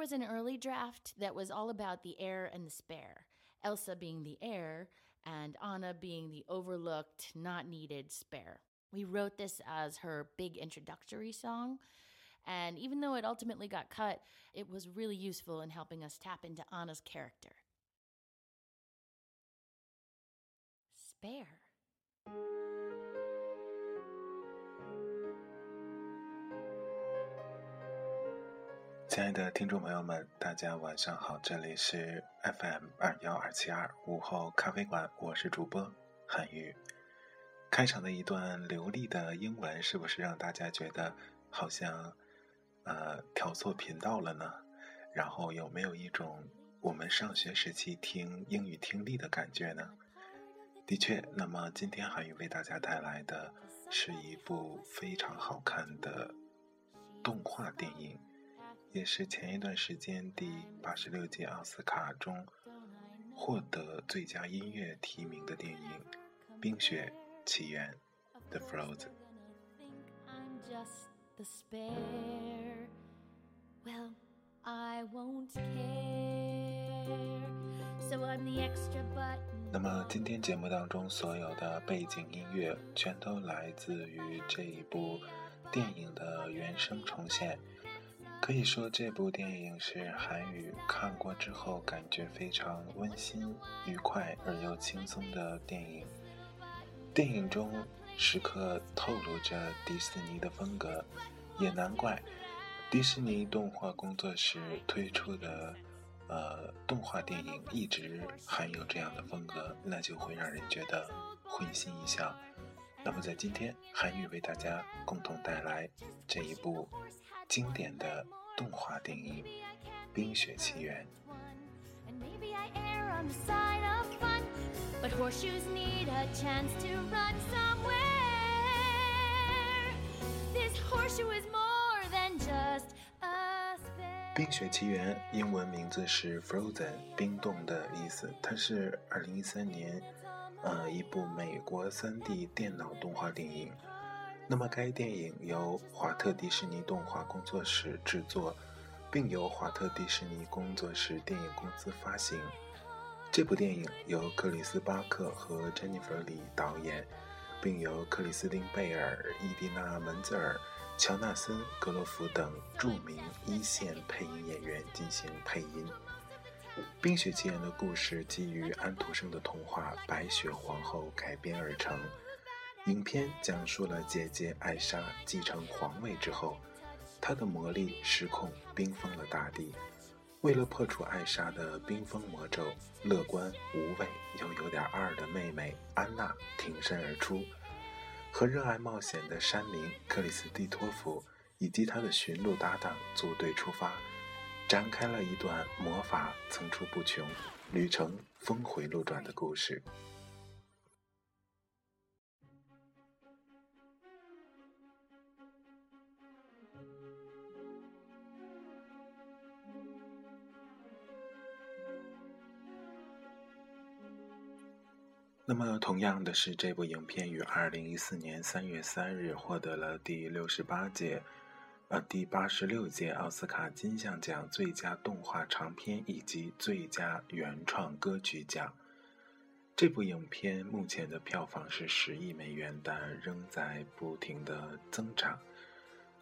Was an early draft that was all about the heir and the spare, Elsa being the heir and Anna being the overlooked, not needed spare. We wrote this as her big introductory song. And even though it ultimately got cut, it was really useful in helping us tap into Anna's character. Spare. 亲爱的听众朋友们，大家晚上好，这里是 FM 二幺二七二午后咖啡馆，我是主播韩宇。开场的一段流利的英文，是不是让大家觉得好像呃调错频道了呢？然后有没有一种我们上学时期听英语听力的感觉呢？的确，那么今天韩宇为大家带来的是一部非常好看的动画电影。也是前一段时间第八十六届奥斯卡中获得最佳音乐提名的电影《冰雪奇缘》The Frozen。那么今天节目当中所有的背景音乐全都来自于这一部电影的原声重现。可以说，这部电影是韩语看过之后感觉非常温馨、愉快而又轻松的电影。电影中时刻透露着迪士尼的风格，也难怪迪士尼动画工作室推出的呃动画电影一直含有这样的风格，那就会让人觉得会心一笑。那么，在今天，韩语为大家共同带来这一部。经典的动画电影《冰雪奇缘》。冰雪奇缘英文名字是 Frozen，冰冻的意思。它是二零一三年，呃，一部美国三 D 电脑动画电影。那么，该电影由华特迪士尼动画工作室制作，并由华特迪士尼工作室电影公司发行。这部电影由克里斯巴克和珍妮弗里导演，并由克里斯汀贝尔、伊迪娜门泽尔、乔纳森格罗夫等著名一线配音演员进行配音。《冰雪奇缘》的故事基于安徒生的童话《白雪皇后》改编而成。影片讲述了姐姐艾莎继承皇位之后，她的魔力失控，冰封了大地。为了破除艾莎的冰封魔咒，乐观无畏又有点二的妹妹安娜挺身而出，和热爱冒险的山民克里斯蒂托弗以及他的驯鹿搭档组队出发，展开了一段魔法层出不穷、旅程峰回路转的故事。那么，同样的是，这部影片于二零一四年三月三日获得了第六十八届，呃，第八十六届奥斯卡金像奖最佳动画长片以及最佳原创歌曲奖。这部影片目前的票房是十亿美元，但仍在不停的增长。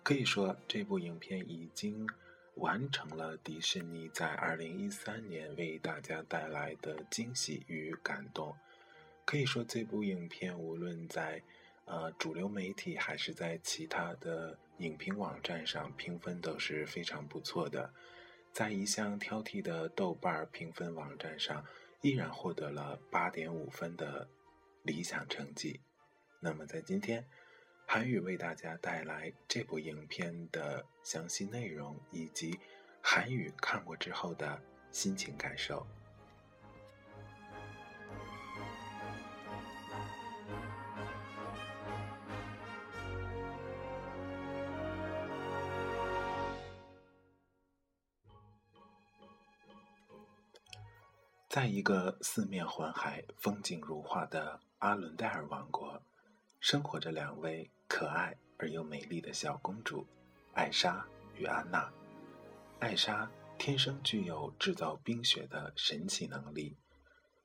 可以说，这部影片已经完成了迪士尼在二零一三年为大家带来的惊喜与感动。可以说，这部影片无论在呃主流媒体还是在其他的影评网站上评分都是非常不错的，在一向挑剔的豆瓣评分网站上，依然获得了八点五分的理想成绩。那么，在今天。韩语为大家带来这部影片的详细内容以及韩语看过之后的心情感受。在一个四面环海、风景如画的阿伦戴尔王国，生活着两位。可爱而又美丽的小公主，艾莎与安娜。艾莎天生具有制造冰雪的神奇能力，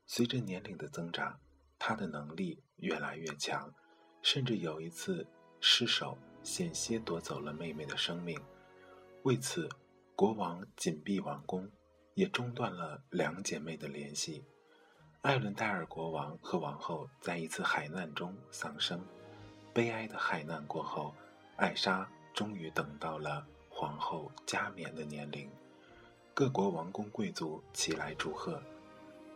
随着年龄的增长，她的能力越来越强，甚至有一次失手，险些夺走了妹妹的生命。为此，国王紧闭王宫，也中断了两姐妹的联系。艾伦戴尔国王和王后在一次海难中丧生。悲哀的海难过后，艾莎终于等到了皇后加冕的年龄。各国王公贵族齐来祝贺。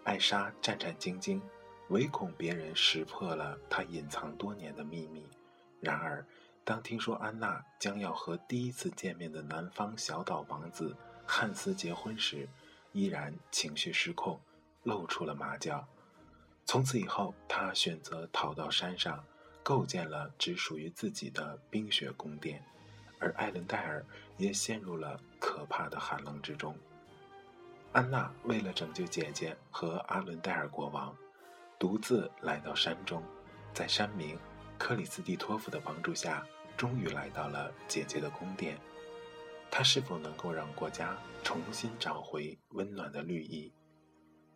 艾莎战战兢兢，唯恐别人识破了她隐藏多年的秘密。然而，当听说安娜将要和第一次见面的南方小岛王子汉斯结婚时，依然情绪失控，露出了马脚。从此以后，他选择逃到山上。构建了只属于自己的冰雪宫殿，而艾伦戴尔也陷入了可怕的寒冷之中。安娜为了拯救姐姐和阿伦戴尔国王，独自来到山中，在山民克里斯蒂托夫的帮助下，终于来到了姐姐的宫殿。她是否能够让国家重新找回温暖的绿意？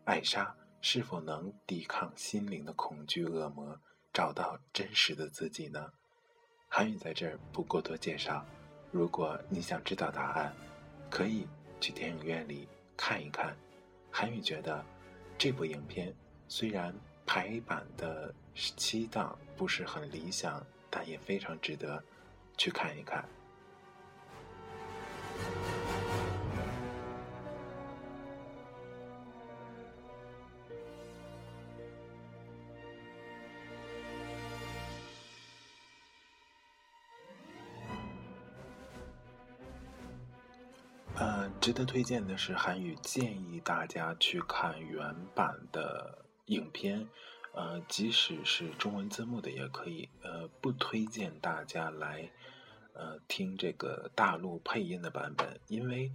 艾莎是否能抵抗心灵的恐惧恶魔？找到真实的自己呢？韩语在这儿不过多介绍。如果你想知道答案，可以去电影院里看一看。韩语觉得这部影片虽然排版的期档不是很理想，但也非常值得去看一看。呃值得推荐的是，韩语建议大家去看原版的影片，呃，即使是中文字幕的也可以。呃，不推荐大家来，呃，听这个大陆配音的版本，因为，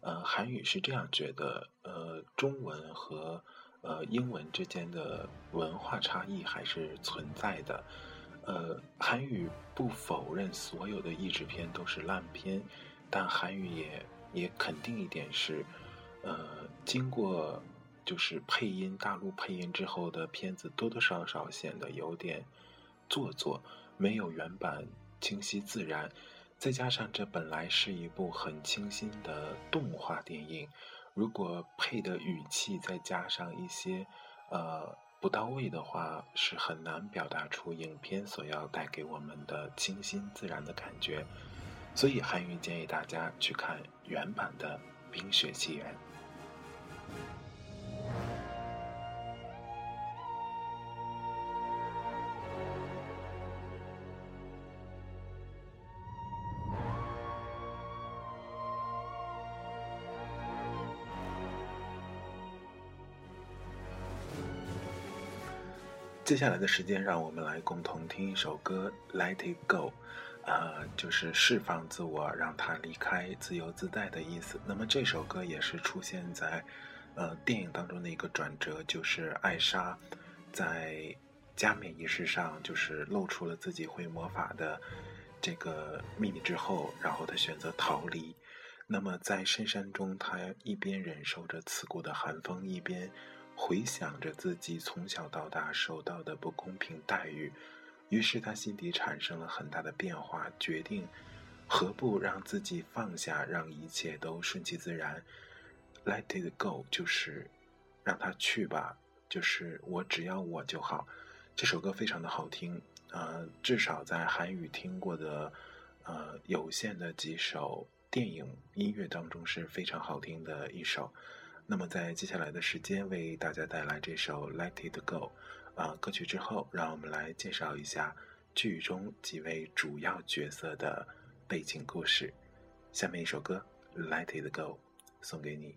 呃，韩语是这样觉得，呃，中文和呃英文之间的文化差异还是存在的。呃，韩语不否认所有的译制片都是烂片，但韩语也。也肯定一点是，呃，经过就是配音大陆配音之后的片子，多多少少显得有点做作，没有原版清晰自然。再加上这本来是一部很清新的动画电影，如果配的语气再加上一些呃不到位的话，是很难表达出影片所要带给我们的清新自然的感觉。所以，韩语建议大家去看原版的《冰雪奇缘》。接下来的时间，让我们来共同听一首歌《Let It Go》。呃，就是释放自我，让他离开，自由自在的意思。那么这首歌也是出现在，呃，电影当中的一个转折，就是艾莎在加冕仪式上，就是露出了自己会魔法的这个秘密之后，然后她选择逃离。那么在深山中，她一边忍受着刺骨的寒风，一边回想着自己从小到大受到的不公平待遇。于是他心底产生了很大的变化，决定何不让自己放下，让一切都顺其自然？Let it go，就是让他去吧，就是我只要我就好。这首歌非常的好听，呃，至少在韩语听过的，呃，有限的几首电影音乐当中是非常好听的一首。那么在接下来的时间为大家带来这首 Let it go，啊，歌曲之后，让我们来介绍一下剧中几位主要角色的。背景故事，下面一首歌《Let It Go》送给你。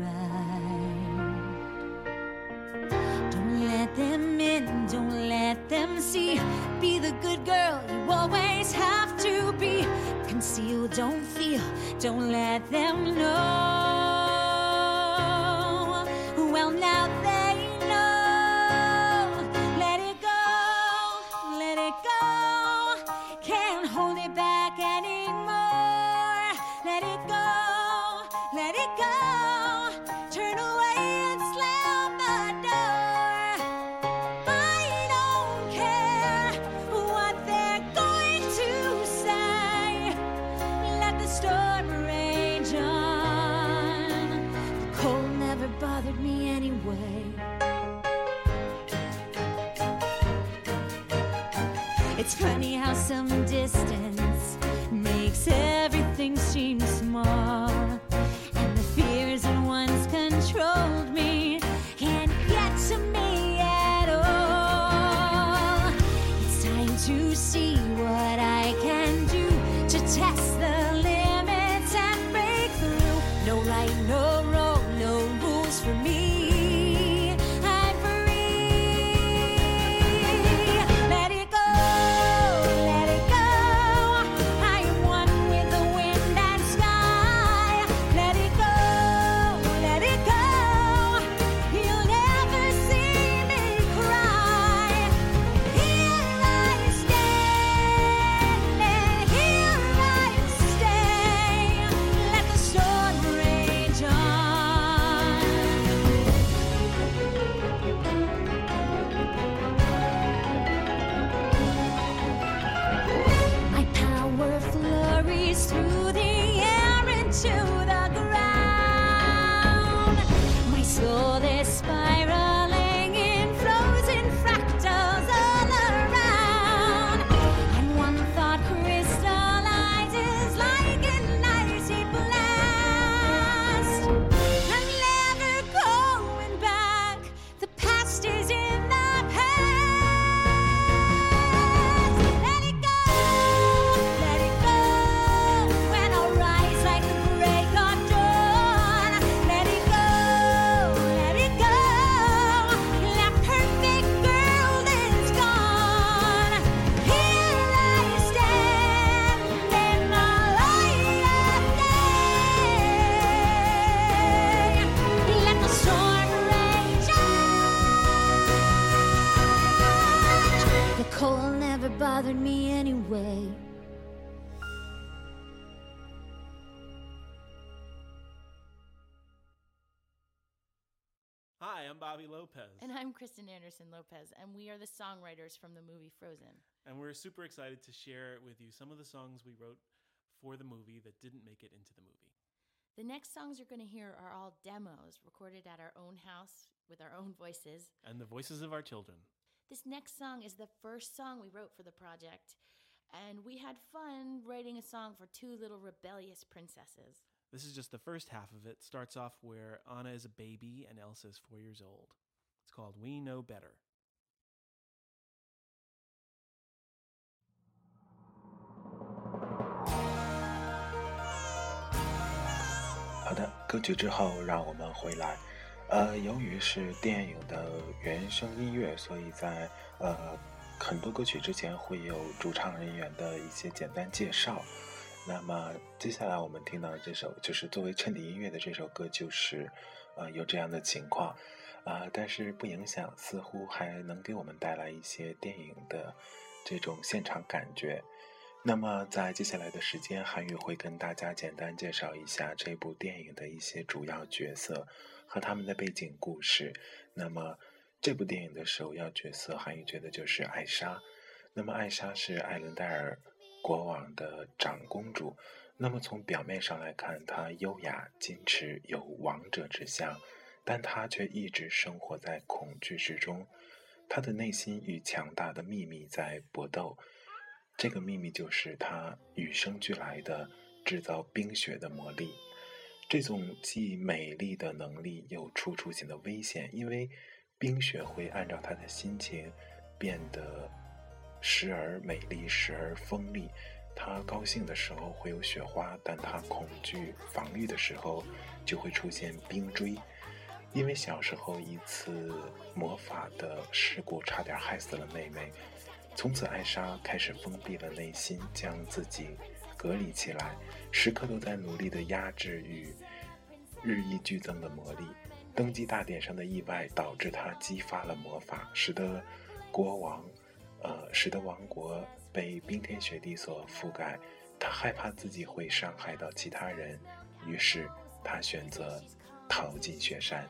Don't feel, don't let them know. Right, no wrong, no rules for me. Anderson Lopez, and we are the songwriters from the movie Frozen. And we're super excited to share with you some of the songs we wrote for the movie that didn't make it into the movie. The next songs you're going to hear are all demos recorded at our own house with our own voices. And the voices of our children. This next song is the first song we wrote for the project, and we had fun writing a song for two little rebellious princesses. This is just the first half of it. Starts off where Anna is a baby and Elsa is four years old. 叫 We Know Better. 好的歌曲之后，让我们回来。呃，由于是电影的原声音乐，所以在呃很多歌曲之前会有主唱人员的一些简单介绍。那么接下来我们听到这首，就是作为衬底音乐的这首歌，就是呃有这样的情况啊，但是不影响，似乎还能给我们带来一些电影的这种现场感觉。那么在接下来的时间，韩宇会跟大家简单介绍一下这部电影的一些主要角色。和他们的背景故事。那么，这部电影的首要角色，韩语觉得就是艾莎。那么，艾莎是艾伦戴尔国王的长公主。那么，从表面上来看，她优雅矜持，有王者之相，但他却一直生活在恐惧之中。他的内心与强大的秘密在搏斗。这个秘密就是他与生俱来的制造冰雪的魔力。这种既美丽的能力又处处显得危险，因为冰雪会按照他的心情变得时而美丽，时而锋利。他高兴的时候会有雪花，但他恐惧、防御的时候就会出现冰锥。因为小时候一次魔法的事故，差点害死了妹妹。从此，艾莎开始封闭了内心，将自己。隔离起来，时刻都在努力的压制与日益剧增的魔力。登基大典上的意外导致他激发了魔法，使得国王，呃，使得王国被冰天雪地所覆盖。他害怕自己会伤害到其他人，于是他选择逃进雪山。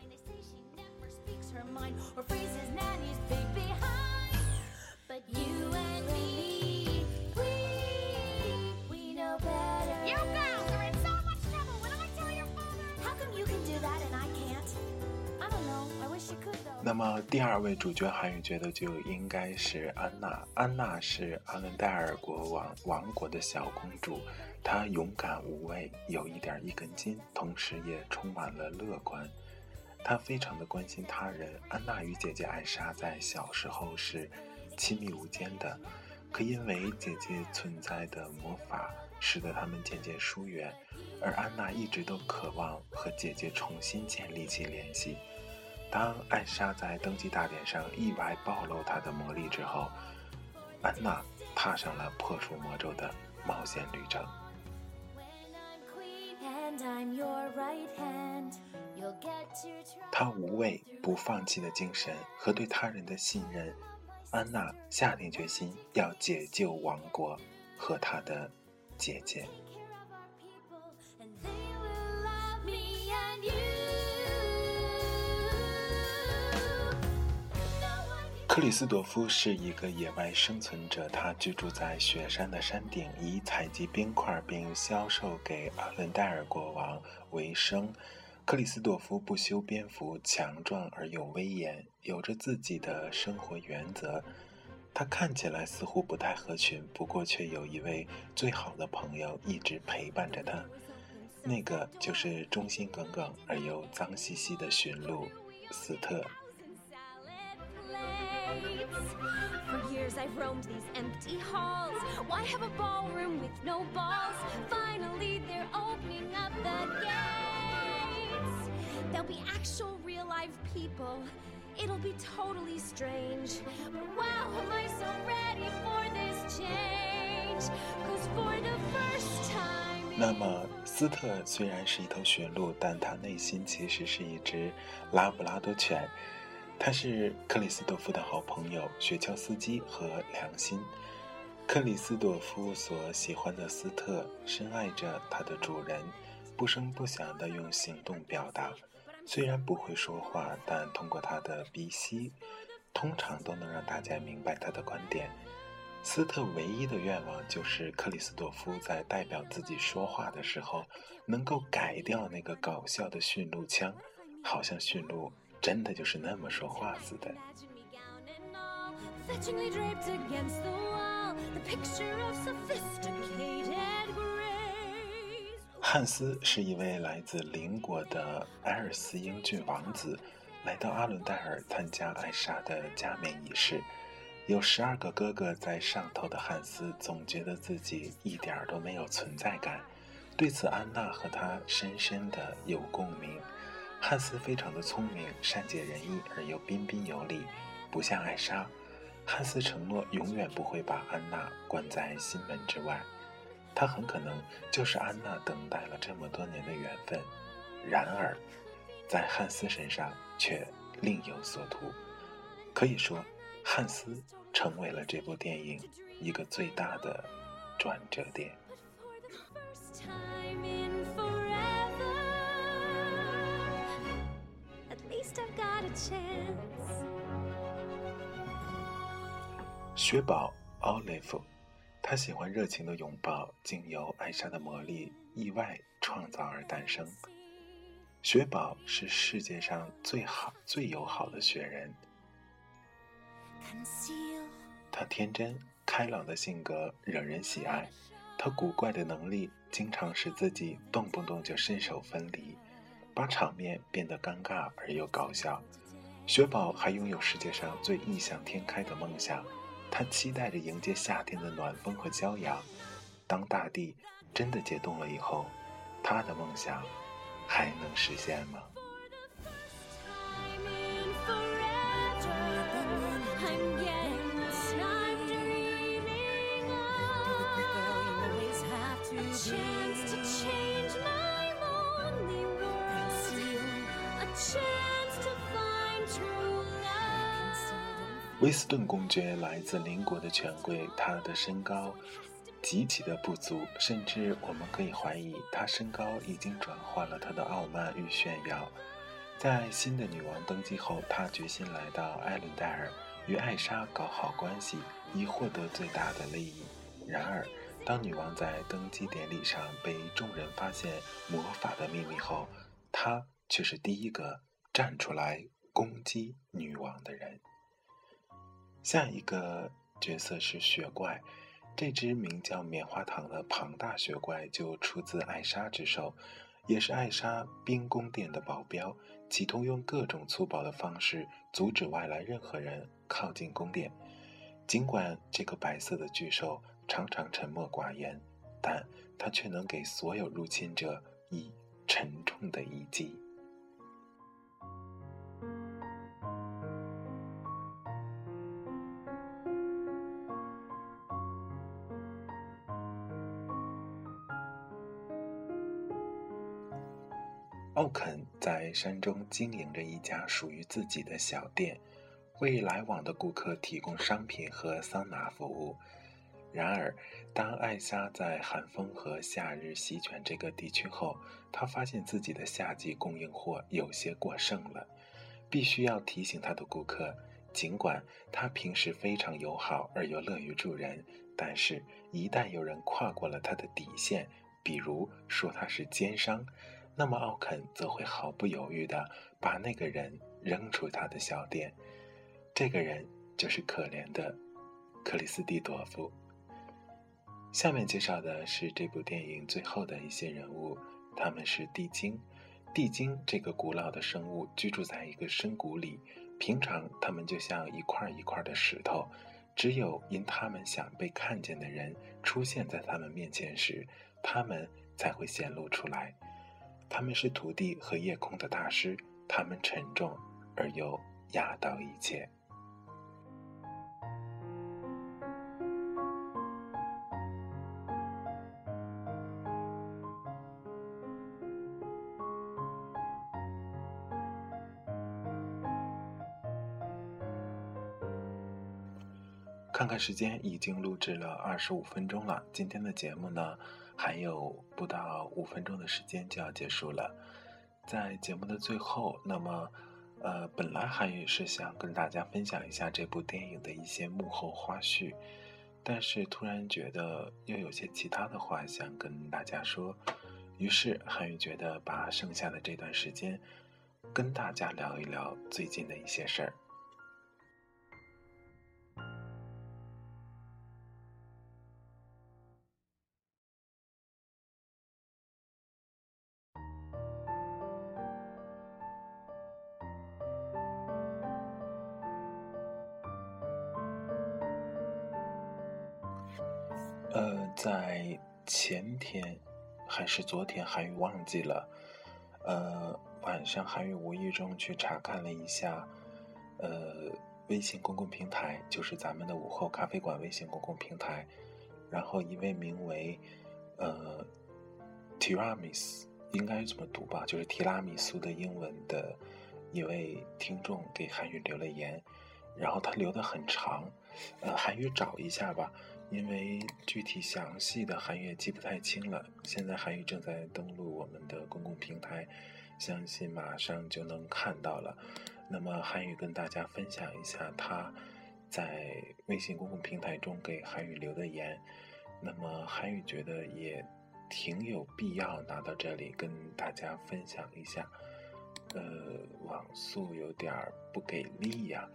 那么第二位主角，韩语觉得就应该是安娜。安娜是阿伦戴尔国王王国的小公主，她勇敢无畏，有一点一根筋，同时也充满了乐观。她非常的关心他人。安娜与姐姐艾莎在小时候是亲密无间的，可因为姐姐存在的魔法，使得他们渐渐疏远。而安娜一直都渴望和姐姐重新建立起联系。当艾莎在登基大典上意外暴露她的魔力之后，安娜踏上了破除魔咒的冒险旅程。他无畏不放弃的精神和对他人的信任，安娜下定决心要解救王国和他的姐姐。克里斯朵夫是一个野外生存者，他居住在雪山的山顶，以采集冰块并销售给阿伦戴尔国王为生。克里斯朵夫不修边幅，强壮而有威严，有着自己的生活原则。他看起来似乎不太合群，不过却有一位最好的朋友一直陪伴着他，那个就是忠心耿耿而又脏兮兮的驯鹿斯特。years I've roamed these empty halls. Why have a ballroom with no balls? Finally, they're opening up the gates. There'll be actual real live people. It'll be totally strange. But wow, am I so ready for this change? Cause for the first time. 那么，斯特虽然是一头驯鹿，但他内心其实是一只拉布拉多犬。 他是克里斯朵夫的好朋友雪橇司机和良心。克里斯朵夫所喜欢的斯特深爱着他的主人，不声不响地用行动表达。虽然不会说话，但通过他的鼻息，通常都能让大家明白他的观点。斯特唯一的愿望就是克里斯朵夫在代表自己说话的时候，能够改掉那个搞笑的驯鹿腔，好像驯鹿。真的就是那么说话似的。汉斯是一位来自邻国的埃尔斯英俊王子，来到阿伦戴尔参加艾莎的加冕仪式。有十二个哥哥在上头的汉斯总觉得自己一点都没有存在感。对此，安娜和他深深的有共鸣。汉斯非常的聪明，善解人意而又彬彬有礼，不像艾莎。汉斯承诺永远不会把安娜关在心门之外。他很可能就是安娜等待了这么多年的缘分。然而，在汉斯身上却另有所图。可以说，汉斯成为了这部电影一个最大的转折点。雪宝 Olive，他喜欢热情的拥抱，经由艾莎的魔力，意外创造而诞生。雪宝是世界上最好、最友好的雪人。他天真开朗的性格惹人喜爱，他古怪的能力经常使自己动不动就身首分离，把场面变得尴尬而又搞笑。雪宝还拥有世界上最异想天开的梦想，他期待着迎接夏天的暖风和骄阳。当大地真的解冻了以后，他的梦想还能实现吗？威斯顿公爵来自邻国的权贵，他的身高极其的不足，甚至我们可以怀疑，他身高已经转化了他的傲慢与炫耀。在新的女王登基后，他决心来到艾伦戴尔，与艾莎搞好关系，以获得最大的利益。然而，当女王在登基典礼上被众人发现魔法的秘密后，他却是第一个站出来攻击女王的人。下一个角色是雪怪，这只名叫棉花糖的庞大雪怪就出自艾莎之手，也是艾莎冰宫殿的保镖，企图用各种粗暴的方式阻止外来任何人靠近宫殿。尽管这个白色的巨兽常常沉默寡言，但它却能给所有入侵者以沉重的一击。奥肯在山中经营着一家属于自己的小店，为来往的顾客提供商品和桑拿服务。然而，当艾莎在寒风和夏日席卷这个地区后，她发现自己的夏季供应货有些过剩了，必须要提醒她的顾客：尽管他平时非常友好而又乐于助人，但是一旦有人跨过了他的底线，比如说他是奸商。那么奥肯则会毫不犹豫地把那个人扔出他的小店。这个人就是可怜的克里斯蒂多夫。下面介绍的是这部电影最后的一些人物，他们是地精。地精这个古老的生物居住在一个深谷里，平常他们就像一块一块的石头，只有因他们想被看见的人出现在他们面前时，他们才会显露出来。他们是土地和夜空的大师，他们沉重而又压倒一切。看看时间，已经录制了二十五分钟了。今天的节目呢？还有不到五分钟的时间就要结束了，在节目的最后，那么，呃，本来韩宇是想跟大家分享一下这部电影的一些幕后花絮，但是突然觉得又有些其他的话想跟大家说，于是韩宇觉得把剩下的这段时间跟大家聊一聊最近的一些事儿。前天还是昨天，韩语忘记了。呃，晚上韩语无意中去查看了一下，呃，微信公共平台，就是咱们的午后咖啡馆微信公共平台，然后一位名为呃 Tiramis，应该怎么读吧，就是提拉米苏的英文的一位听众给韩语留了言，然后他留的很长，呃，韩语找一下吧。因为具体详细的韩语也记不太清了，现在韩语正在登录我们的公共平台，相信马上就能看到了。那么韩语跟大家分享一下他在微信公共平台中给韩语留的言。那么韩语觉得也挺有必要拿到这里跟大家分享一下。呃，网速有点不给力呀。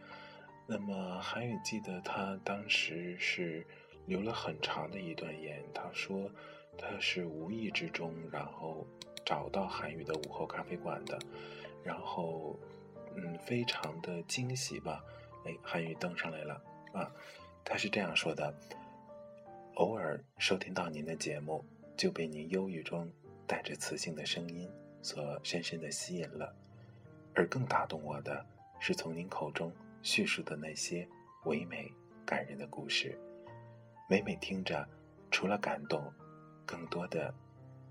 那么韩语记得他当时是。留了很长的一段言，他说他是无意之中，然后找到韩语的午后咖啡馆的，然后嗯，非常的惊喜吧。哎，韩语登上来了啊，他是这样说的：偶尔收听到您的节目，就被您忧郁中带着磁性的声音所深深的吸引了，而更打动我的是从您口中叙述的那些唯美感人的故事。每每听着，除了感动，更多的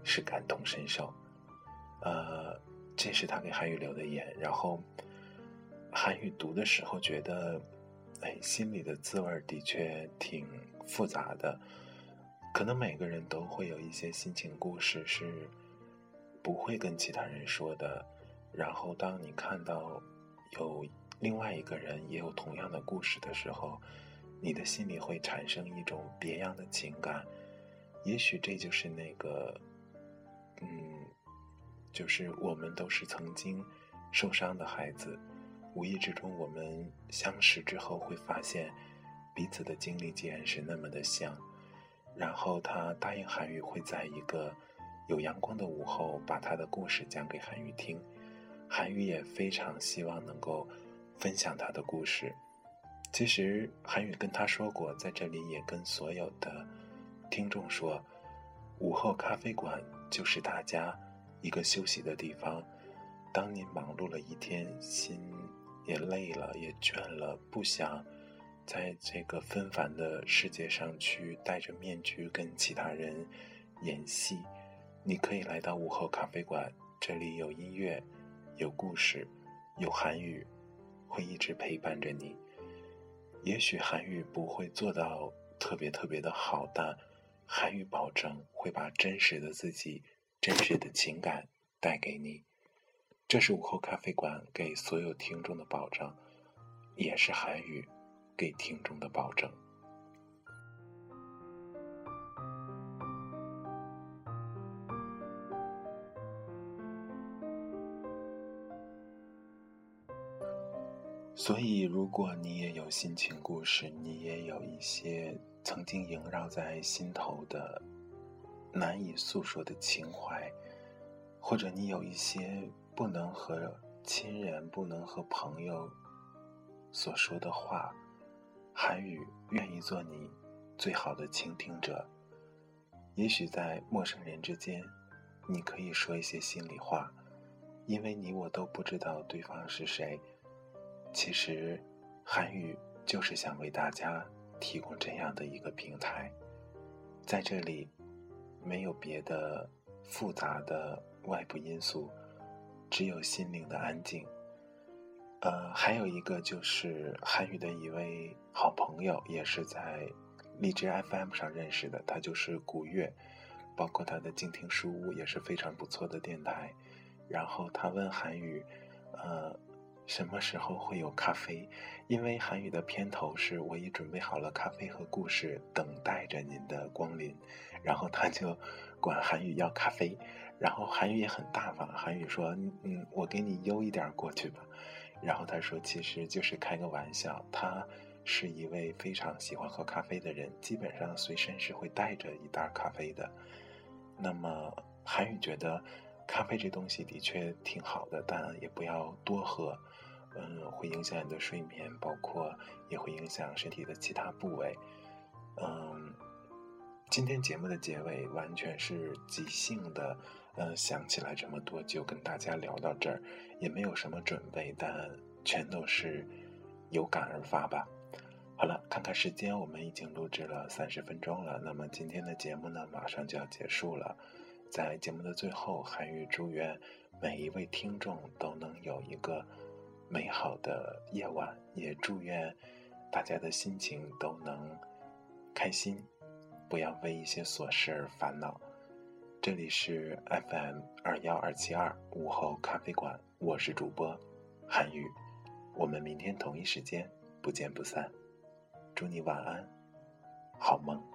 是感同身受。呃，这是他给韩语留的言。然后，韩语读的时候觉得，哎，心里的滋味的确挺复杂的。可能每个人都会有一些心情故事是不会跟其他人说的。然后，当你看到有另外一个人也有同样的故事的时候，你的心里会产生一种别样的情感，也许这就是那个，嗯，就是我们都是曾经受伤的孩子，无意之中我们相识之后，会发现彼此的经历竟然是那么的像。然后他答应韩宇会在一个有阳光的午后把他的故事讲给韩宇听，韩宇也非常希望能够分享他的故事。其实韩宇跟他说过，在这里也跟所有的听众说，午后咖啡馆就是大家一个休息的地方。当你忙碌了一天，心也累了，也倦了，不想在这个纷繁的世界上去戴着面具跟其他人演戏，你可以来到午后咖啡馆，这里有音乐，有故事，有韩语，会一直陪伴着你。也许韩语不会做到特别特别的好，但韩语保证会把真实的自己、真实的情感带给你。这是午后咖啡馆给所有听众的保证，也是韩语给听众的保证。所以，如果你也有心情故事，你也有一些曾经萦绕在心头的难以诉说的情怀，或者你有一些不能和亲人、不能和朋友所说的话，韩语愿意做你最好的倾听者。也许在陌生人之间，你可以说一些心里话，因为你我都不知道对方是谁。其实，韩语就是想为大家提供这样的一个平台，在这里，没有别的复杂的外部因素，只有心灵的安静。呃，还有一个就是韩语的一位好朋友，也是在荔枝 FM 上认识的，他就是古月，包括他的静听书屋也是非常不错的电台。然后他问韩语，呃。什么时候会有咖啡？因为韩语的片头是我已准备好了咖啡和故事，等待着您的光临。然后他就管韩语要咖啡，然后韩语也很大方，韩语说：“嗯，我给你邮一点过去吧。”然后他说：“其实就是开个玩笑。”他是一位非常喜欢喝咖啡的人，基本上随身是会带着一袋咖啡的。那么韩语觉得咖啡这东西的确挺好的，但也不要多喝。嗯，会影响你的睡眠，包括也会影响身体的其他部位。嗯，今天节目的结尾完全是即兴的，嗯，想起来这么多就跟大家聊到这儿，也没有什么准备，但全都是有感而发吧。好了，看看时间，我们已经录制了三十分钟了。那么今天的节目呢，马上就要结束了。在节目的最后，韩语祝愿每一位听众都能有一个美好的夜晚，也祝愿大家的心情都能开心。不要为一些琐事而烦恼。这里是 FM 二幺二七二午后咖啡馆，我是主播韩宇，我们明天同一时间不见不散。祝你晚安，好梦。